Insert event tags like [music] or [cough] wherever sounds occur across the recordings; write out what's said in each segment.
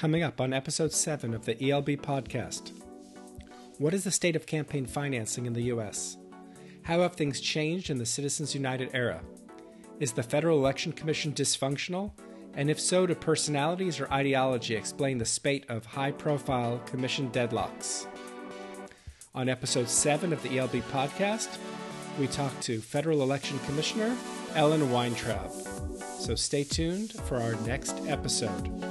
Coming up on episode 7 of the ELB podcast. What is the state of campaign financing in the U.S.? How have things changed in the Citizens United era? Is the Federal Election Commission dysfunctional? And if so, do personalities or ideology explain the spate of high profile commission deadlocks? On episode 7 of the ELB podcast, we talk to Federal Election Commissioner Ellen Weintraub. So stay tuned for our next episode.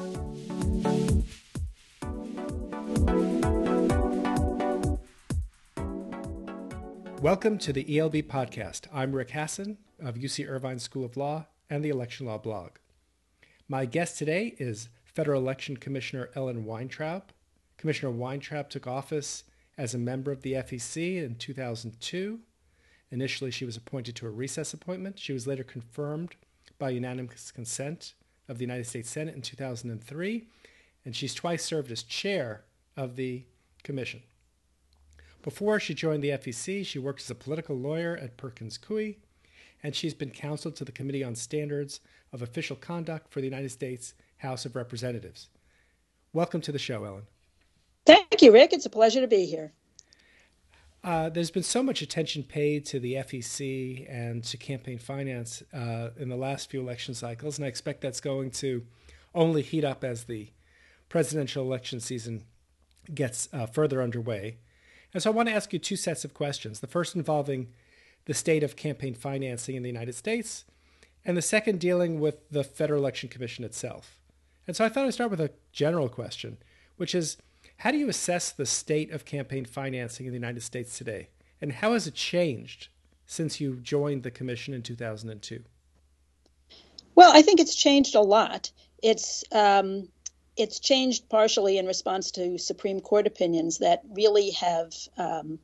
Welcome to the ELB podcast. I'm Rick Hasen of UC Irvine School of Law and the Election Law blog. My guest today is Federal Election Commissioner Ellen Weintraub. Commissioner Weintraub took office as a member of the FEC in 2002. Initially, she was appointed to a recess appointment. She was later confirmed by unanimous consent of the United States Senate in 2003, and she's twice served as chair of the commission. Before she joined the FEC, she worked as a political lawyer at Perkins Coie, and she's been counsel to the Committee on Standards of Official Conduct for the United States House of Representatives. Welcome to the show, Ellen. Thank you, Rick. It's a pleasure to be here. Uh, there's been so much attention paid to the FEC and to campaign finance uh, in the last few election cycles, and I expect that's going to only heat up as the presidential election season gets uh, further underway. And so I want to ask you two sets of questions. The first involving the state of campaign financing in the United States, and the second dealing with the Federal Election Commission itself. And so I thought I'd start with a general question, which is how do you assess the state of campaign financing in the United States today? And how has it changed since you joined the commission in 2002? Well, I think it's changed a lot. It's um, it's changed partially in response to Supreme Court opinions that really have um,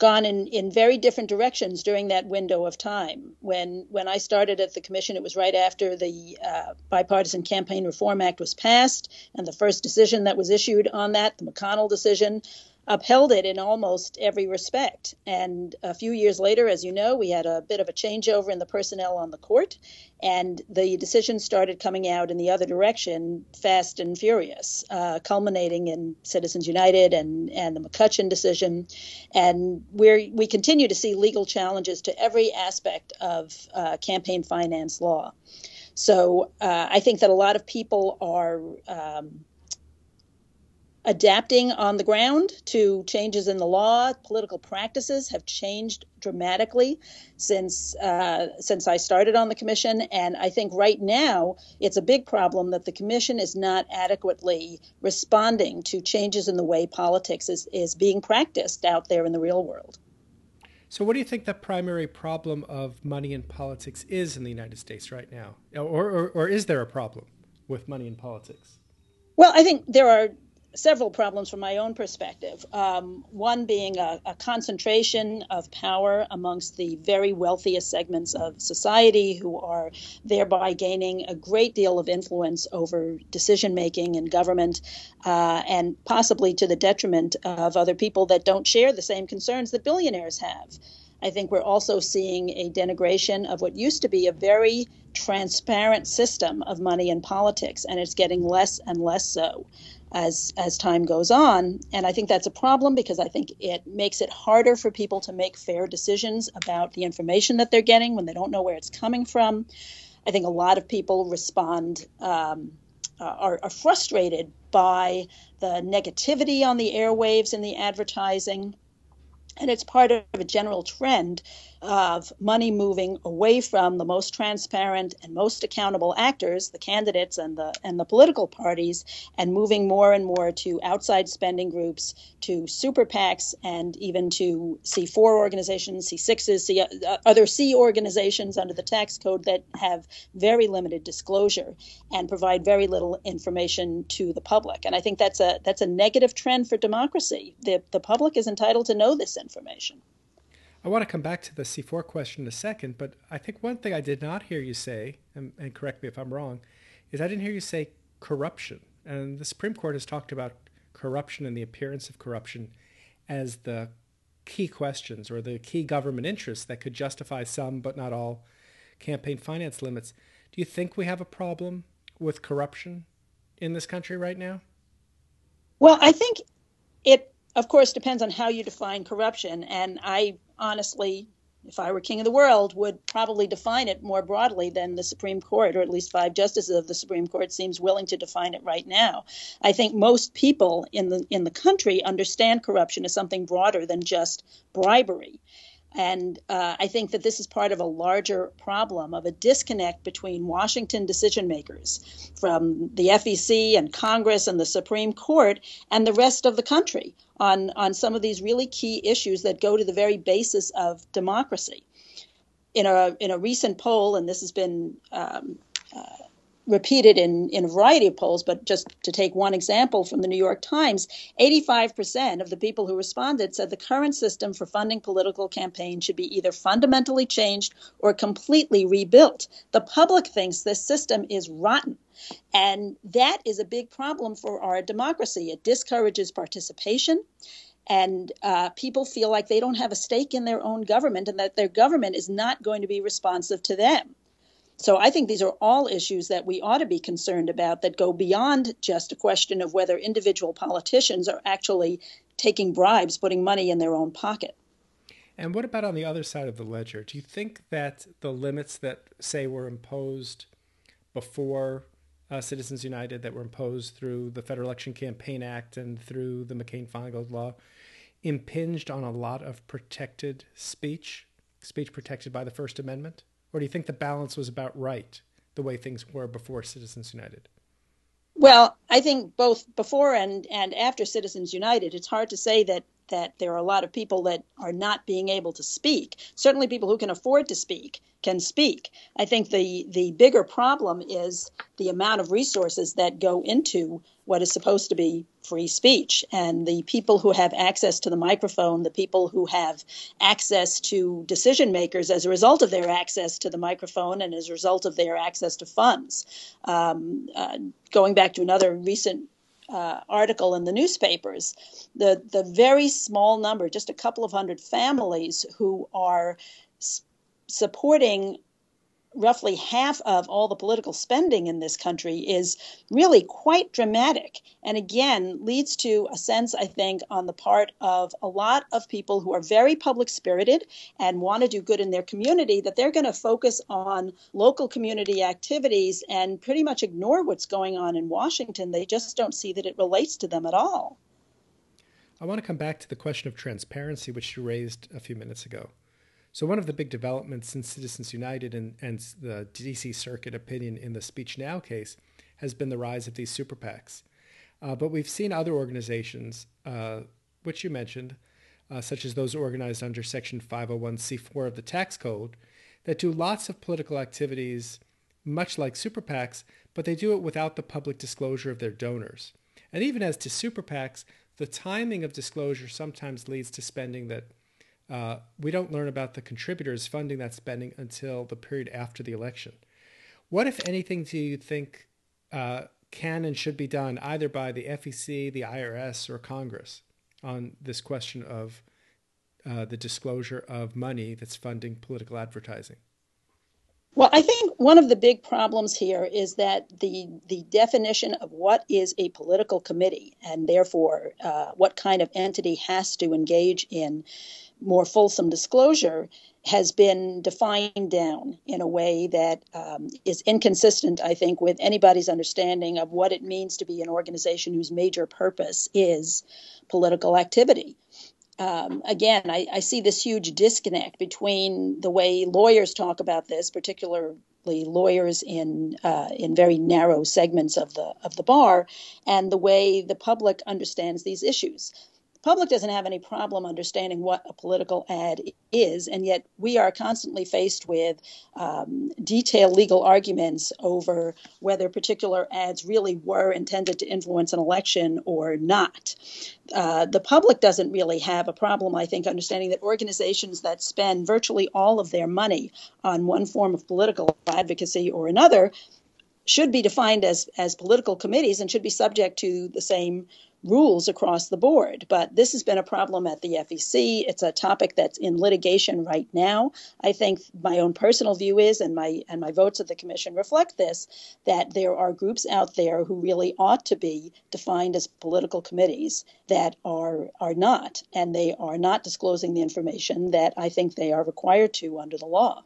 gone in, in very different directions during that window of time. When when I started at the commission, it was right after the uh, Bipartisan Campaign Reform Act was passed, and the first decision that was issued on that, the McConnell decision, upheld it in almost every respect. And a few years later, as you know, we had a bit of a changeover in the personnel on the court, and the decisions started coming out in the other direction fast and furious, uh, culminating in Citizens United and, and the McCutcheon decision. And we we continue to see legal challenges to every aspect of uh, campaign finance law. So uh, I think that a lot of people are um, adapting on the ground to changes in the law. Political practices have changed dramatically since uh, since I started on the commission, and I think right now it's a big problem that the commission is not adequately responding to changes in the way politics is is being practiced out there in the real world. So, what do you think the primary problem of money in politics is in the United States right now, or or, or is there a problem with money in politics? Well, I think there are several problems from my own perspective. Um, one being a, a, concentration of power amongst the very wealthiest segments of society who are thereby gaining a great deal of influence over decision making in government uh, and possibly to the detriment of other people that don't share the same concerns that billionaires have. I think we're also seeing a denigration of what used to be a very transparent system of money in politics, and it's getting less and less so as as time goes on. And i think that's a problem because i think it makes it harder for people to make fair decisions about the information that they're getting when they don't know where it's coming from. I think a lot of people respond um, uh, are, are frustrated by the negativity on the airwaves and the advertising. And it's part of a general trend of money moving away from the most transparent and most accountable actors, the candidates and the and the political parties, and moving more and more to outside spending groups, to super PACs, and even to C4 organizations, C6s, C, uh, other C organizations under the tax code that have very limited disclosure and provide very little information to the public. And I think that's a that's a negative trend for democracy. The the public is entitled to know this information. I want to come back to the C4 question in a second, but I think one thing I did not hear you say, and, and, correct me if I'm wrong, is I didn't hear you say corruption. And the Supreme Court has talked about corruption and the appearance of corruption as the key questions or the key government interests that could justify some, but not all, campaign finance limits. Do you think we have a problem with corruption in this country right now? Well, I think it, of course, depends on how you define corruption. And I honestly, if I were king of the world, would probably define it more broadly than the Supreme Court, or at least five justices of the Supreme Court seems willing to define it right now. I think most people in the in the country understand corruption as something broader than just bribery. And uh, I think that this is part of a larger problem of a disconnect between Washington decision makers from the FEC and Congress and the Supreme Court and the rest of the country on, on some of these really key issues that go to the very basis of democracy. In a, in a recent poll, and this has been um, uh, repeated in, in a variety of polls, but just to take one example from the New York Times, 85% of the people who responded said the current system for funding political campaigns should be either fundamentally changed or completely rebuilt. The public thinks this system is rotten. And that is a big problem for our democracy. It discourages participation and uh, people feel like they don't have a stake in their own government and that their government is not going to be responsive to them. So I think these are all issues that we ought to be concerned about that go beyond just a question of whether individual politicians are actually taking bribes, putting money in their own pocket. And what about on the other side of the ledger? Do you think that the limits that, say, were imposed before uh, Citizens United, that were imposed through the Federal Election Campaign Act and through the McCain Feingold law, impinged on a lot of protected speech, speech protected by the First Amendment? Or do you think the balance was about right, the way things were before Citizens United? Well, I think both before and, and after Citizens United, it's hard to say that that there are a lot of people that are not being able to speak. Certainly, people who can afford to speak can speak. I think the the bigger problem is the amount of resources that go into what is supposed to be free speech, and the people who have access to the microphone, the people who have access to decision makers as a result of their access to the microphone and as a result of their access to funds. Um, uh, going back to another recent uh, article in the newspapers, the the very small number, just a couple of hundred families who are s- supporting roughly half of all the political spending in this country is really quite dramatic. And again leads to a sense i think on the part of a lot of people who are very public spirited and want to do good in their community that they're going to focus on local community activities and pretty much ignore what's going on in washington. They just don't see that it relates to them at all. I want to come back to the question of transparency which you raised a few minutes ago so, one of the big developments since Citizens United and, and the DC Circuit opinion in the Speech Now case has been the rise of these super PACs. Uh, but we've seen other organizations, uh, which you mentioned, uh, such as those organized under Section 501c4 of the tax code, that do lots of political activities, much like super PACs, but they do it without the public disclosure of their donors. And even as to super PACs, the timing of disclosure sometimes leads to spending that uh, we don't learn about the contributors funding that spending until the period after the election. What, if anything, do you think uh, can and should be done either by the FEC, the IRS, or Congress on this question of uh, the disclosure of money that's funding political advertising? Well, I think one of the big problems here is that the the definition of what is a political committee and therefore uh, what kind of entity has to engage in more fulsome disclosure has been defined down in a way that um, is inconsistent, I think, with anybody's understanding of what it means to be an organization whose major purpose is political activity. Um, again, I, I, see this huge disconnect between the way lawyers talk about this, particularly lawyers in uh, in very narrow segments of the of the bar, and the way the public understands these issues public doesn't have any problem understanding what a political ad is, and yet we are constantly faced with um, detailed legal arguments over whether particular ads really were intended to influence an election or not. Uh, the public doesn't really have a problem, I think, understanding that organizations that spend virtually all of their money on one form of political advocacy or another should be defined as, as political committees and should be subject to the same rules across the board. But this has been a problem at the FEC. It's a topic that's in litigation right now. I think my own personal view is, and my and my votes at the commission reflect this, that there are groups out there who really ought to be defined as political committees that are are not, and they are not disclosing the information that I think they are required to under the law.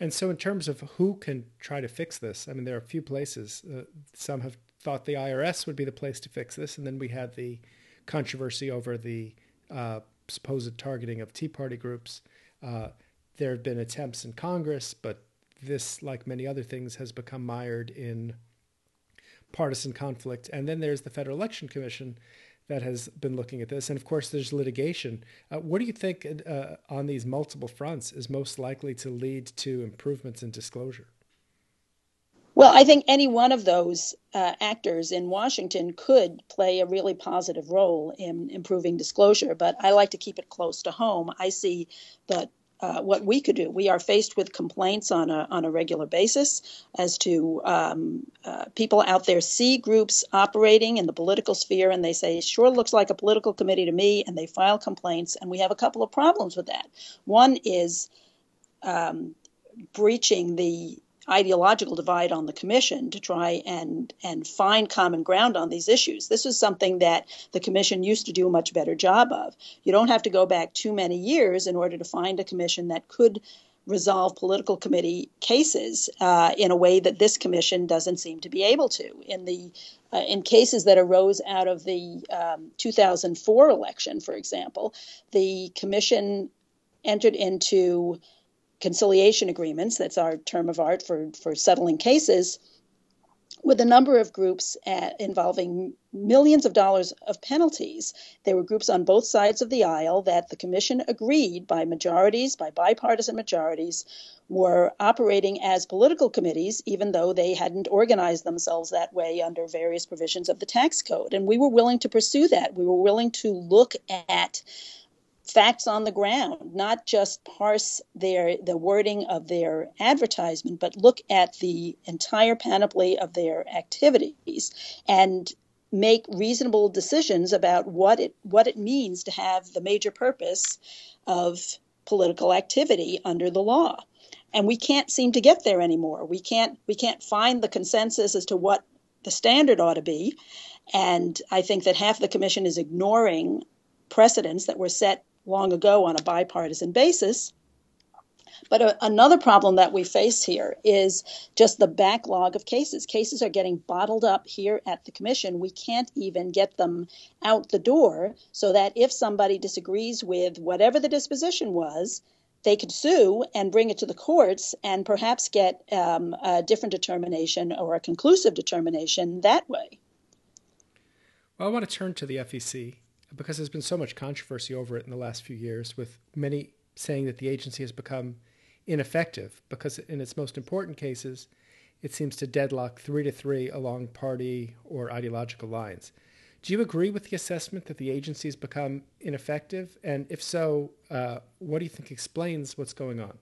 And so, in terms of who can try to fix this, I mean, there are a few places. Uh, some have thought the IRS would be the place to fix this. And then we had the controversy over the uh, supposed targeting of Tea Party groups. Uh, there have been attempts in Congress, but this, like many other things, has become mired in partisan conflict. And then there's the Federal Election Commission that has been looking at this. And of course, there's litigation. Uh, what do you think uh, on these multiple fronts is most likely to lead to improvements in disclosure? Well, I think any one of those uh, actors in Washington could play a really positive role in improving disclosure, but I like to keep it close to home. I see that uh, what we could do. We are faced with complaints on a on a regular basis as to um, uh, people out there see groups operating in the political sphere, and they say, "Sure looks like a political committee to me," and they file complaints. And we have a couple of problems with that. One is um, breaching the ideological divide on the commission to try and and find common ground on these issues. This is something that the commission used to do a much better job of. You don't have to go back too many years in order to find a commission that could resolve political committee cases uh, in a way that this commission doesn't seem to be able to. In the uh, in cases that arose out of the um, 2004 election, for example, the commission entered into conciliation agreements, that's our term of art for, for settling cases, with a number of groups at, involving millions of dollars of penalties. There were groups on both sides of the aisle that the commission agreed by majorities, by bipartisan majorities, were operating as political committees, even though they hadn't organized themselves that way under various provisions of the tax code. And we were willing to pursue that. We were willing to look at facts on the ground, not just parse their the wording of their advertisement, but look at the entire panoply of their activities and make reasonable decisions about what it what it means to have the major purpose of political activity under the law. And we can't seem to get there anymore. We can't we can't find the consensus as to what the standard ought to be. And I think that half the commission is ignoring precedents that were set long ago on a bipartisan basis. But a, another problem that we face here is just the backlog of cases. Cases are getting bottled up here at the commission. We can't even get them out the door so that if somebody disagrees with whatever the disposition was, they could sue and bring it to the courts and perhaps get um, a different determination or a conclusive determination that way. Well, I want to turn to the FEC because there's been so much controversy over it in the last few years, with many saying that the agency has become ineffective because, in its most important cases, it seems to deadlock three to three along party or ideological lines. Do you agree with the assessment that the agency has become ineffective? And if so, uh, what do you think explains what's going on?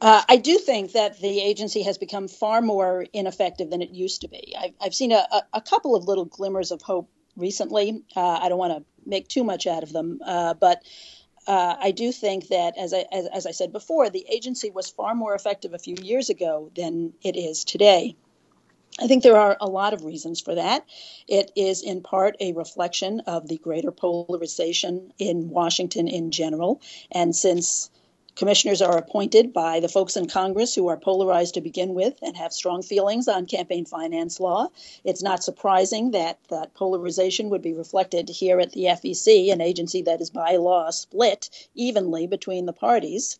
Uh, I do think that the agency has become far more ineffective than it used to be. I've, I've seen a, a, couple of little glimmers of hope recently. Uh, I don't want to make too much out of them, uh, but uh, I do think that, as I, as, as I said before, the agency was far more effective a few years ago than it is today. I think there are a lot of reasons for that. It is in part a reflection of the greater polarization in Washington in general. And since Commissioners are appointed by the folks in Congress who are polarized to begin with and have strong feelings on campaign finance law. It's not surprising that that polarization would be reflected here at the FEC, an agency that is by law split evenly between the parties.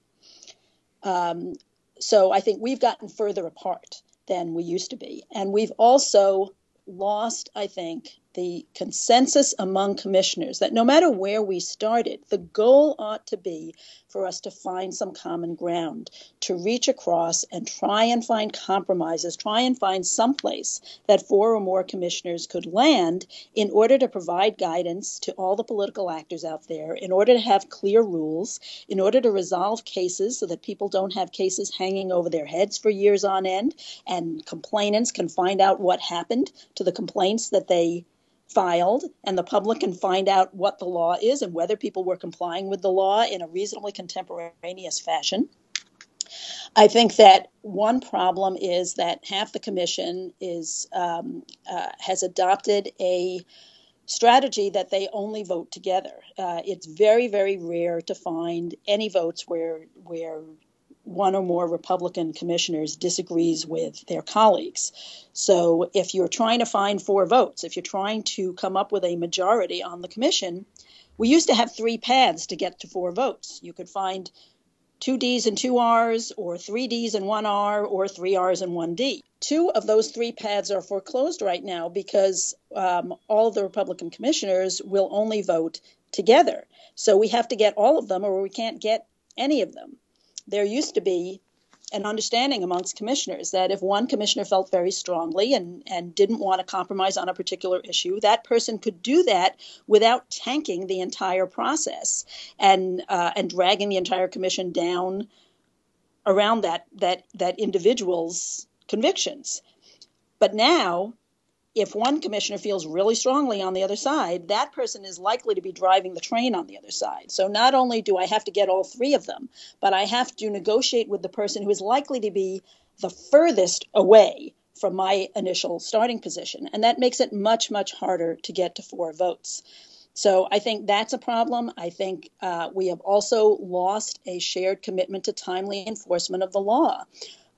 Um, so I think we've gotten further apart than we used to be. And we've also lost, I think, the consensus among commissioners that no matter where we started, the goal ought to be for us to find some common ground, to reach across and try and find compromises, try and find some place that four or more commissioners could land in order to provide guidance to all the political actors out there, in order to have clear rules, in order to resolve cases so that people don't have cases hanging over their heads for years on end, and complainants can find out what happened to the complaints that they filed and the public can find out what the law is and whether people were complying with the law in a reasonably contemporaneous fashion. I think that one problem is that half the commission is um, uh, has adopted a strategy that they only vote together. Uh, it's very, very rare to find any votes where where one or more Republican commissioners disagrees with their colleagues. So if you're trying to find four votes, if you're trying to come up with a majority on the commission, we used to have three paths to get to four votes. You could find two D's and two R's, or three D's and one R, or three R's and one D. Two of those three paths are foreclosed right now because um, all of the Republican commissioners will only vote together. So we have to get all of them, or we can't get any of them there used to be an understanding amongst commissioners that if one commissioner felt very strongly and, and didn't want to compromise on a particular issue, that person could do that without tanking the entire process and uh, and dragging the entire commission down around that that that individual's convictions. But now if one commissioner feels really strongly on the other side, that person is likely to be driving the train on the other side. So not only do I have to get all three of them, but I have to negotiate with the person who is likely to be the furthest away from my initial starting position. And that makes it much, much harder to get to four votes. So I think that's a problem. I think uh, we have also lost a shared commitment to timely enforcement of the law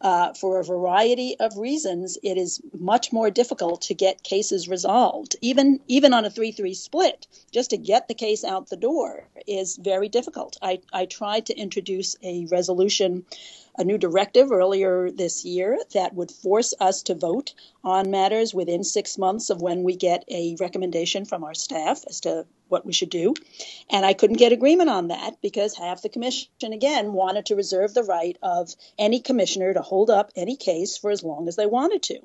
uh, for a variety of reasons, it is much more difficult to get cases resolved. Even even on a three-three split, just to get the case out the door is very difficult. I, I tried to introduce a resolution a new directive earlier this year that would force us to vote on matters within six months of when we get a recommendation from our staff as to what we should do. And I couldn't get agreement on that because half the commission, again, wanted to reserve the right of any commissioner to hold up any case for as long as they wanted to.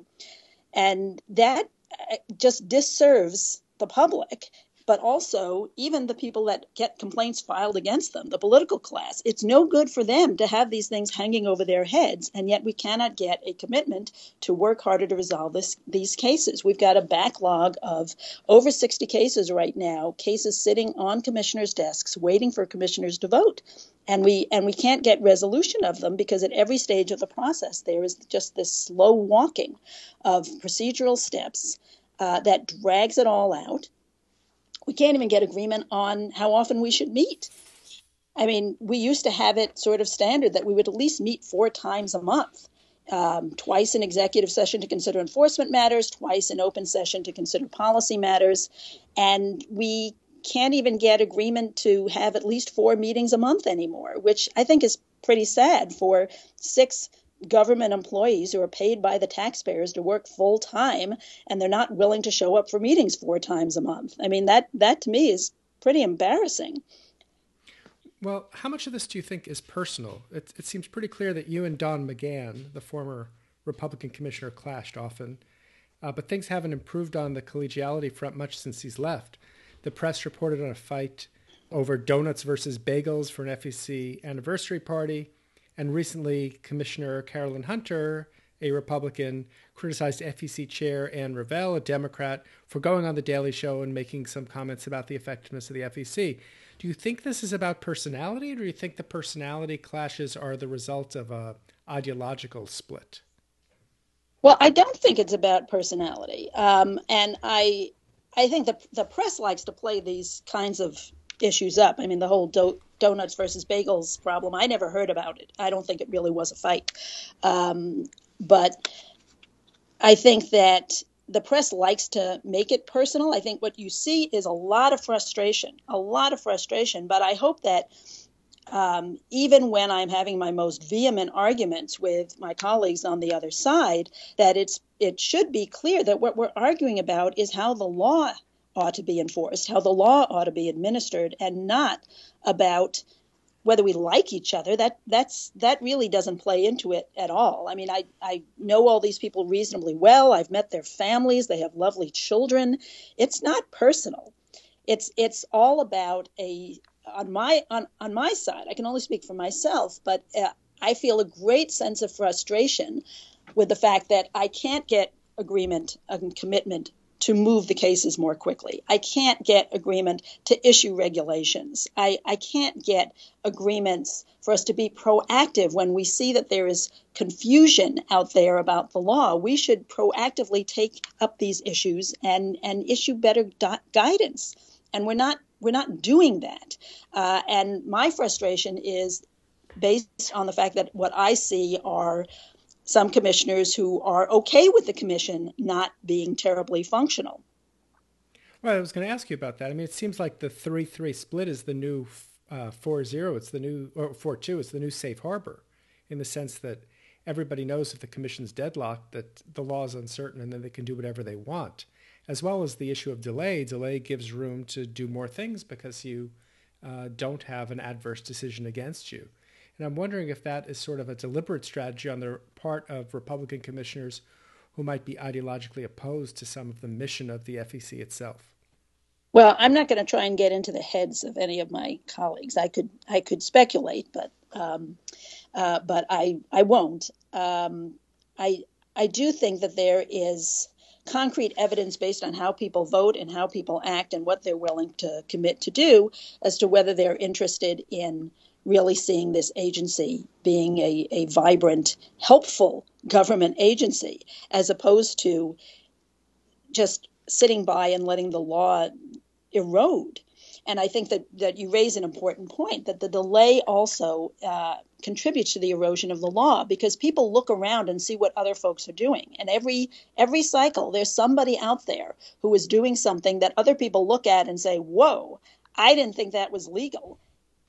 And that uh, just disserves the public but also even the people that get complaints filed against them, the political class. It's no good for them to have these things hanging over their heads, and yet we cannot get a commitment to work harder to resolve this, these cases. We've got a backlog of over 60 cases right now, cases sitting on commissioners' desks waiting for commissioners to vote. And we and we can't get resolution of them because at every stage of the process there is just this slow walking of procedural steps uh, that drags it all out we can't even get agreement on how often we should meet. I mean, we used to have it sort of standard that we would at least meet four times a month. Um, twice in executive session to consider enforcement matters, twice in open session to consider policy matters. And we can't even get agreement to have at least four meetings a month anymore, which I think is pretty sad for six government employees who are paid by the taxpayers to work full time and they're not willing to show up for meetings four times a month. I mean that that to me is pretty embarrassing. Well, how much of this do you think is personal? It, it seems pretty clear that you and Don McGahn, the former Republican commissioner, clashed often, uh, but things haven't improved on the collegiality front much since he's left. The press reported on a fight over donuts versus bagels for an FEC anniversary party. And recently, Commissioner Carolyn Hunter, a Republican, criticized FEC Chair Ann Ravel, a Democrat, for going on The Daily Show and making some comments about the effectiveness of the FEC. Do you think this is about personality, or do you think the personality clashes are the result of a ideological split? Well, I don't think it's about personality, um, and I, I think the the press likes to play these kinds of issues up. I mean, the whole do- donuts versus bagels problem, I never heard about it. I don't think it really was a fight. Um, but I think that the press likes to make it personal. I think what you see is a lot of frustration, a lot of frustration. But I hope that um, even when I'm having my most vehement arguments with my colleagues on the other side, that it's it should be clear that what we're arguing about is how the law ought to be enforced, how the law ought to be administered, and not about whether we like each other. That that's that really doesn't play into it at all. I mean i i know all these people reasonably well. I've met their families. They have lovely children. It's not personal. It's it's all about a on my on on my side i can only speak for myself but uh, i feel a great sense of frustration with the fact that i can't get agreement and commitment to move the cases more quickly. I can't get agreement to issue regulations. I, I can't get agreements for us to be proactive when we see that there is confusion out there about the law. We should proactively take up these issues and, and issue better guidance. And we're not we're not doing that. Uh, and my frustration is based on the fact that what I see are some commissioners who are okay with the commission not being terribly functional. Well, I was going to ask you about that. I mean, it seems like the 3 3 split is the new uh, it's the new, or 4 2, it's the new safe harbor in the sense that everybody knows if the commission's deadlocked that the law is uncertain and then they can do whatever they want. As well as the issue of delay, delay gives room to do more things because you uh, don't have an adverse decision against you. And I'm wondering if that is sort of a deliberate strategy on the part of Republican commissioners who might be ideologically opposed to some of the mission of the FEC itself. Well, I'm not going to try and get into the heads of any of my colleagues. I could I could speculate, but um, uh, but I I won't. Um, I I do think that there is concrete evidence based on how people vote and how people act and what they're willing to commit to do as to whether they're interested in really seeing this agency being a, a vibrant, helpful government agency, as opposed to just sitting by and letting the law erode. And I think that, that you raise an important point that the delay also uh, contributes to the erosion of the law because people look around and see what other folks are doing. And every every cycle, there's somebody out there who is doing something that other people look at and say, "Whoa, I didn't think that was legal."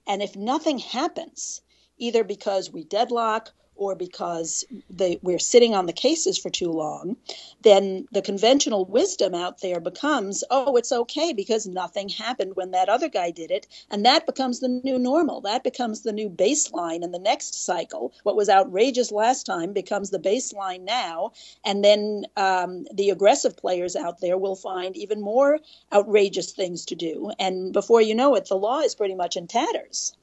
And if nothing happens, either because we deadlock or because they, we're sitting on the cases for too long, then the conventional wisdom out there becomes, oh, it's okay because nothing happened when that other guy did it. And that becomes the new normal. That becomes the new baseline in the next cycle. What was outrageous last time becomes the baseline now. And then um, the aggressive players out there will find even more outrageous things to do. And before you know it, the law is pretty much in tatters.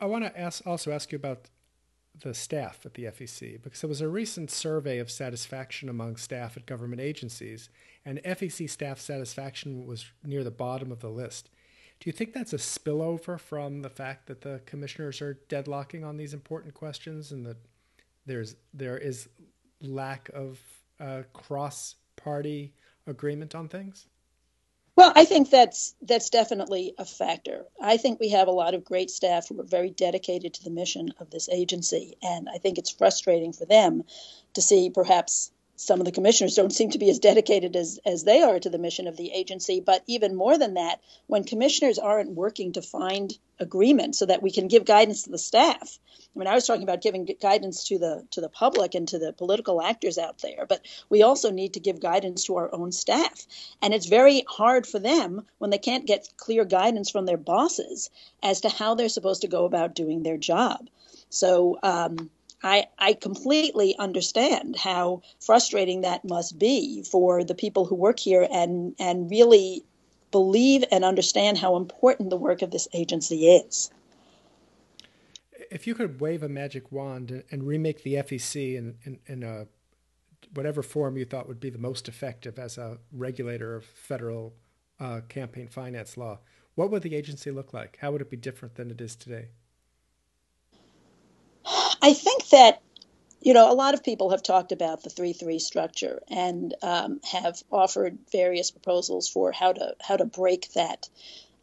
I want to ask, also ask you about the staff at the FEC because there was a recent survey of satisfaction among staff at government agencies, and FEC staff satisfaction was near the bottom of the list. Do you think that's a spillover from the fact that the commissioners are deadlocking on these important questions and that there's there is lack of uh, cross party agreement on things? Well, I think that's that's definitely a factor. I think we have a lot of great staff who are very dedicated to the mission of this agency, and I think it's frustrating for them to see perhaps some of the commissioners don't seem to be as dedicated as, as they are to the mission of the agency. But even more than that, when commissioners aren't working to find agreement so that we can give guidance to the staff. I mean, I was talking about giving guidance to the to the public and to the political actors out there, but we also need to give guidance to our own staff. And it's very hard for them when they can't get clear guidance from their bosses as to how they're supposed to go about doing their job. So um, I, I completely understand how frustrating that must be for the people who work here and, and really believe and understand how important the work of this agency is. If you could wave a magic wand and remake the FEC in, in, in a, whatever form you thought would be the most effective as a regulator of federal uh, campaign finance law, what would the agency look like? How would it be different than it is today? I think that you know, a lot of people have talked about the three-three structure and um, have offered various proposals for how to how to break that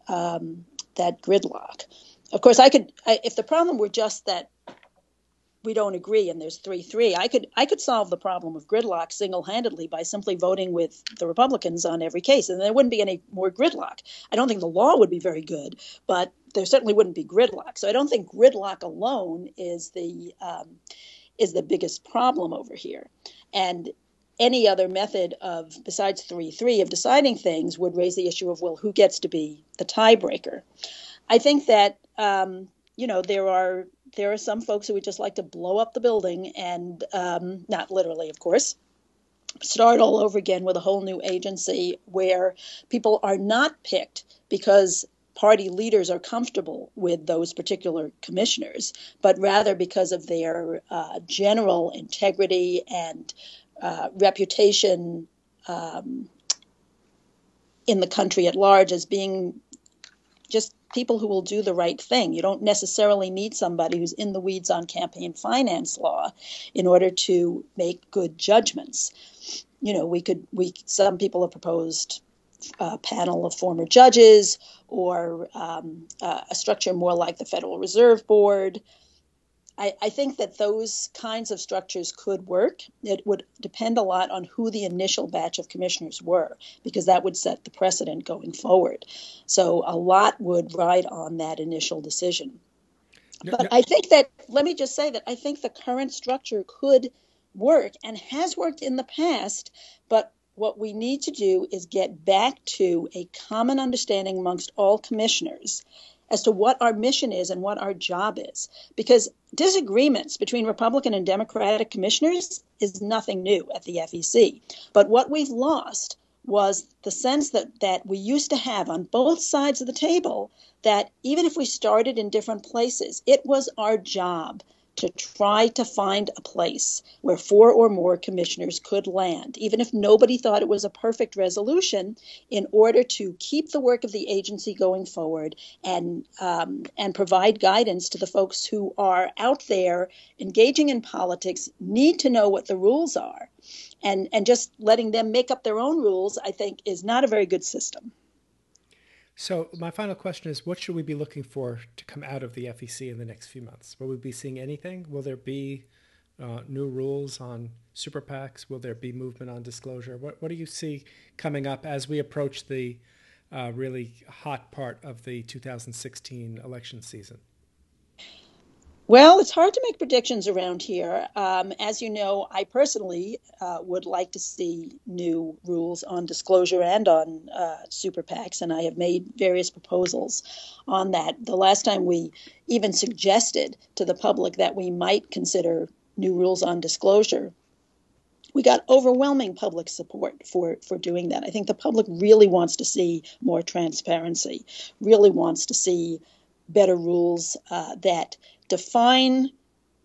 um, that gridlock. Of course, I could I, if the problem were just that we don't agree and there's three three. I could i could solve the problem of gridlock single-handedly by simply voting with the republicans on every case and there wouldn't be any more gridlock. I don't think the law would be very good but there certainly wouldn't be gridlock. So i don't think gridlock alone is the um, is the biggest problem over here. And any other method of besides 3-3 of deciding things would raise the issue of well who gets to be the tiebreaker. I think that um, you know there are there are some folks who would just like to blow up the building and um, not literally, of course, start all over again with a whole new agency where people are not picked because party leaders are comfortable with those particular commissioners, but rather because of their uh, general integrity and uh, reputation um, in the country at large as being people who will do the right thing. You don't necessarily need somebody who's in the weeds on campaign finance law in order to make good judgments. You know, we could we some people have proposed a panel of former judges or um, uh, a structure more like the Federal Reserve Board. I, I, think that those kinds of structures could work. It would depend a lot on who the initial batch of commissioners were, because that would set the precedent going forward. So a lot would ride on that initial decision. But I think that, let me just say that I think the current structure could work and has worked in the past, but what we need to do is get back to a common understanding amongst all commissioners as to what our mission is and what our job is. Because disagreements between Republican and Democratic commissioners is nothing new at the FEC. But what we've lost was the sense that, that we used to have on both sides of the table that even if we started in different places, it was our job to try to find a place where four or more commissioners could land, even if nobody thought it was a perfect resolution, in order to keep the work of the agency going forward and um, and provide guidance to the folks who are out there engaging in politics, need to know what the rules are, and and just letting them make up their own rules, I think, is not a very good system. So, my final question is what should we be looking for to come out of the FEC in the next few months? Will we be seeing anything? Will there be uh, new rules on super PACs? Will there be movement on disclosure? What, what do you see coming up as we approach the uh, really hot part of the 2016 election season? Well, it's hard to make predictions around here. Um, as you know, I personally uh, would like to see new rules on disclosure and on uh, super PACs, and I have made various proposals on that. The last time we even suggested to the public that we might consider new rules on disclosure, we got overwhelming public support for, for doing that. I think the public really wants to see more transparency, really wants to see better rules uh, that define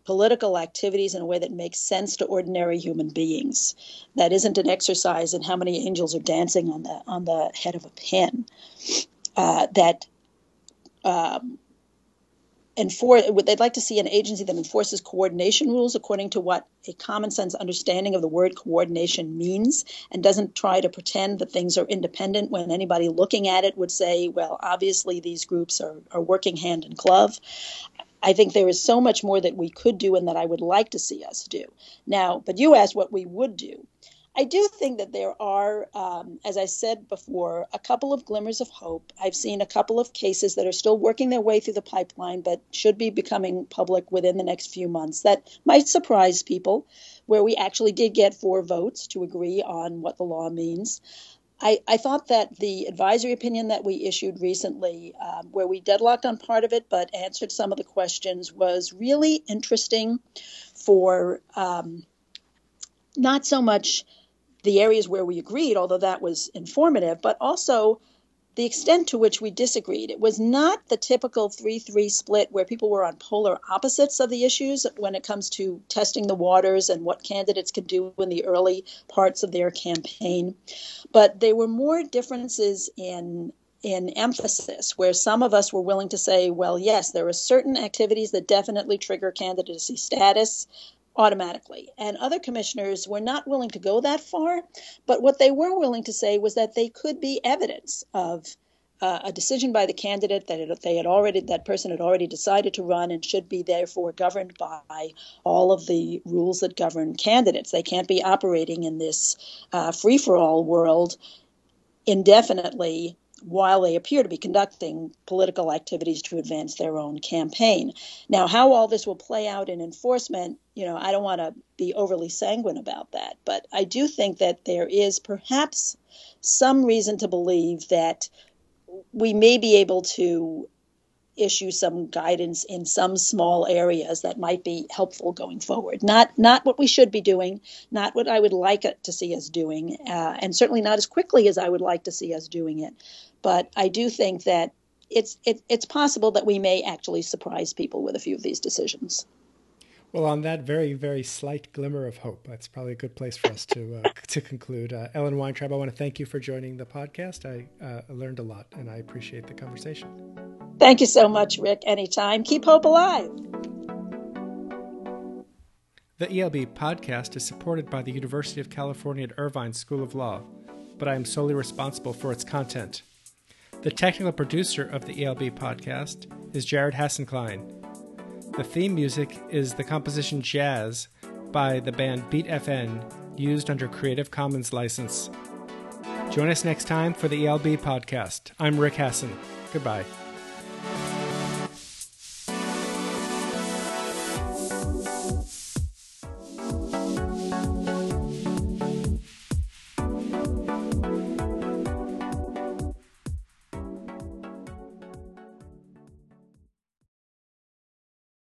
political activities in a way that makes sense to ordinary human beings. That isn't an exercise in how many angels are dancing on the on the head of a pin. Uh, that um, enforce, they'd like to see an agency that enforces coordination rules according to what a common sense understanding of the word coordination means and doesn't try to pretend that things are independent when anybody looking at it would say, well, obviously these groups are, are working hand in glove. I think there is so much more that we could do and that I would like to see us do. Now, but you asked what we would do. I do think that there are, um, as I said before, a couple of glimmers of hope. I've seen a couple of cases that are still working their way through the pipeline, but should be becoming public within the next few months that might surprise people, where we actually did get four votes to agree on what the law means. I, I, thought that the advisory opinion that we issued recently, um, where we deadlocked on part of it but answered some of the questions, was really interesting for um, not so much the areas where we agreed, although that was informative, but also the extent to which we disagreed. It was not the typical 3 3 split where people were on polar opposites of the issues when it comes to testing the waters and what candidates can do in the early parts of their campaign. But there were more differences in in emphasis where some of us were willing to say, well, yes, there are certain activities that definitely trigger candidacy status automatically. And other commissioners were not willing to go that far, but what they were willing to say was that they could be evidence of uh, a decision by the candidate that it, they had already that person had already decided to run and should be therefore governed by all of the rules that govern candidates. They can't be operating in this uh, free for all world indefinitely while they appear to be conducting political activities to advance their own campaign. Now, how all this will play out in enforcement, you know, I don't want to be overly sanguine about that, but I do think that there is perhaps some reason to believe that we may be able to issue some guidance in some small areas that might be helpful going forward. Not not what we should be doing, not what I would like to see us doing, uh, and certainly not as quickly as I would like to see us doing it. But I do think that it's it, it's possible that we may actually surprise people with a few of these decisions. Well, on that very, very slight glimmer of hope, that's probably a good place for us to uh, [laughs] to conclude. Uh, Ellen Weintraub, I want to thank you for joining the podcast. I uh, learned a lot, and I appreciate the conversation. Thank you so much, Rick. Anytime. Keep hope alive. The ELB podcast is supported by the University of California at Irvine School of Law, but I am solely responsible for its content. The technical producer of the ELB podcast is Jared Hassenklein. The theme music is the composition Jazz by the band Beat FN, used under Creative Commons license. Join us next time for the ELB podcast. I'm Rick Hasen. Goodbye.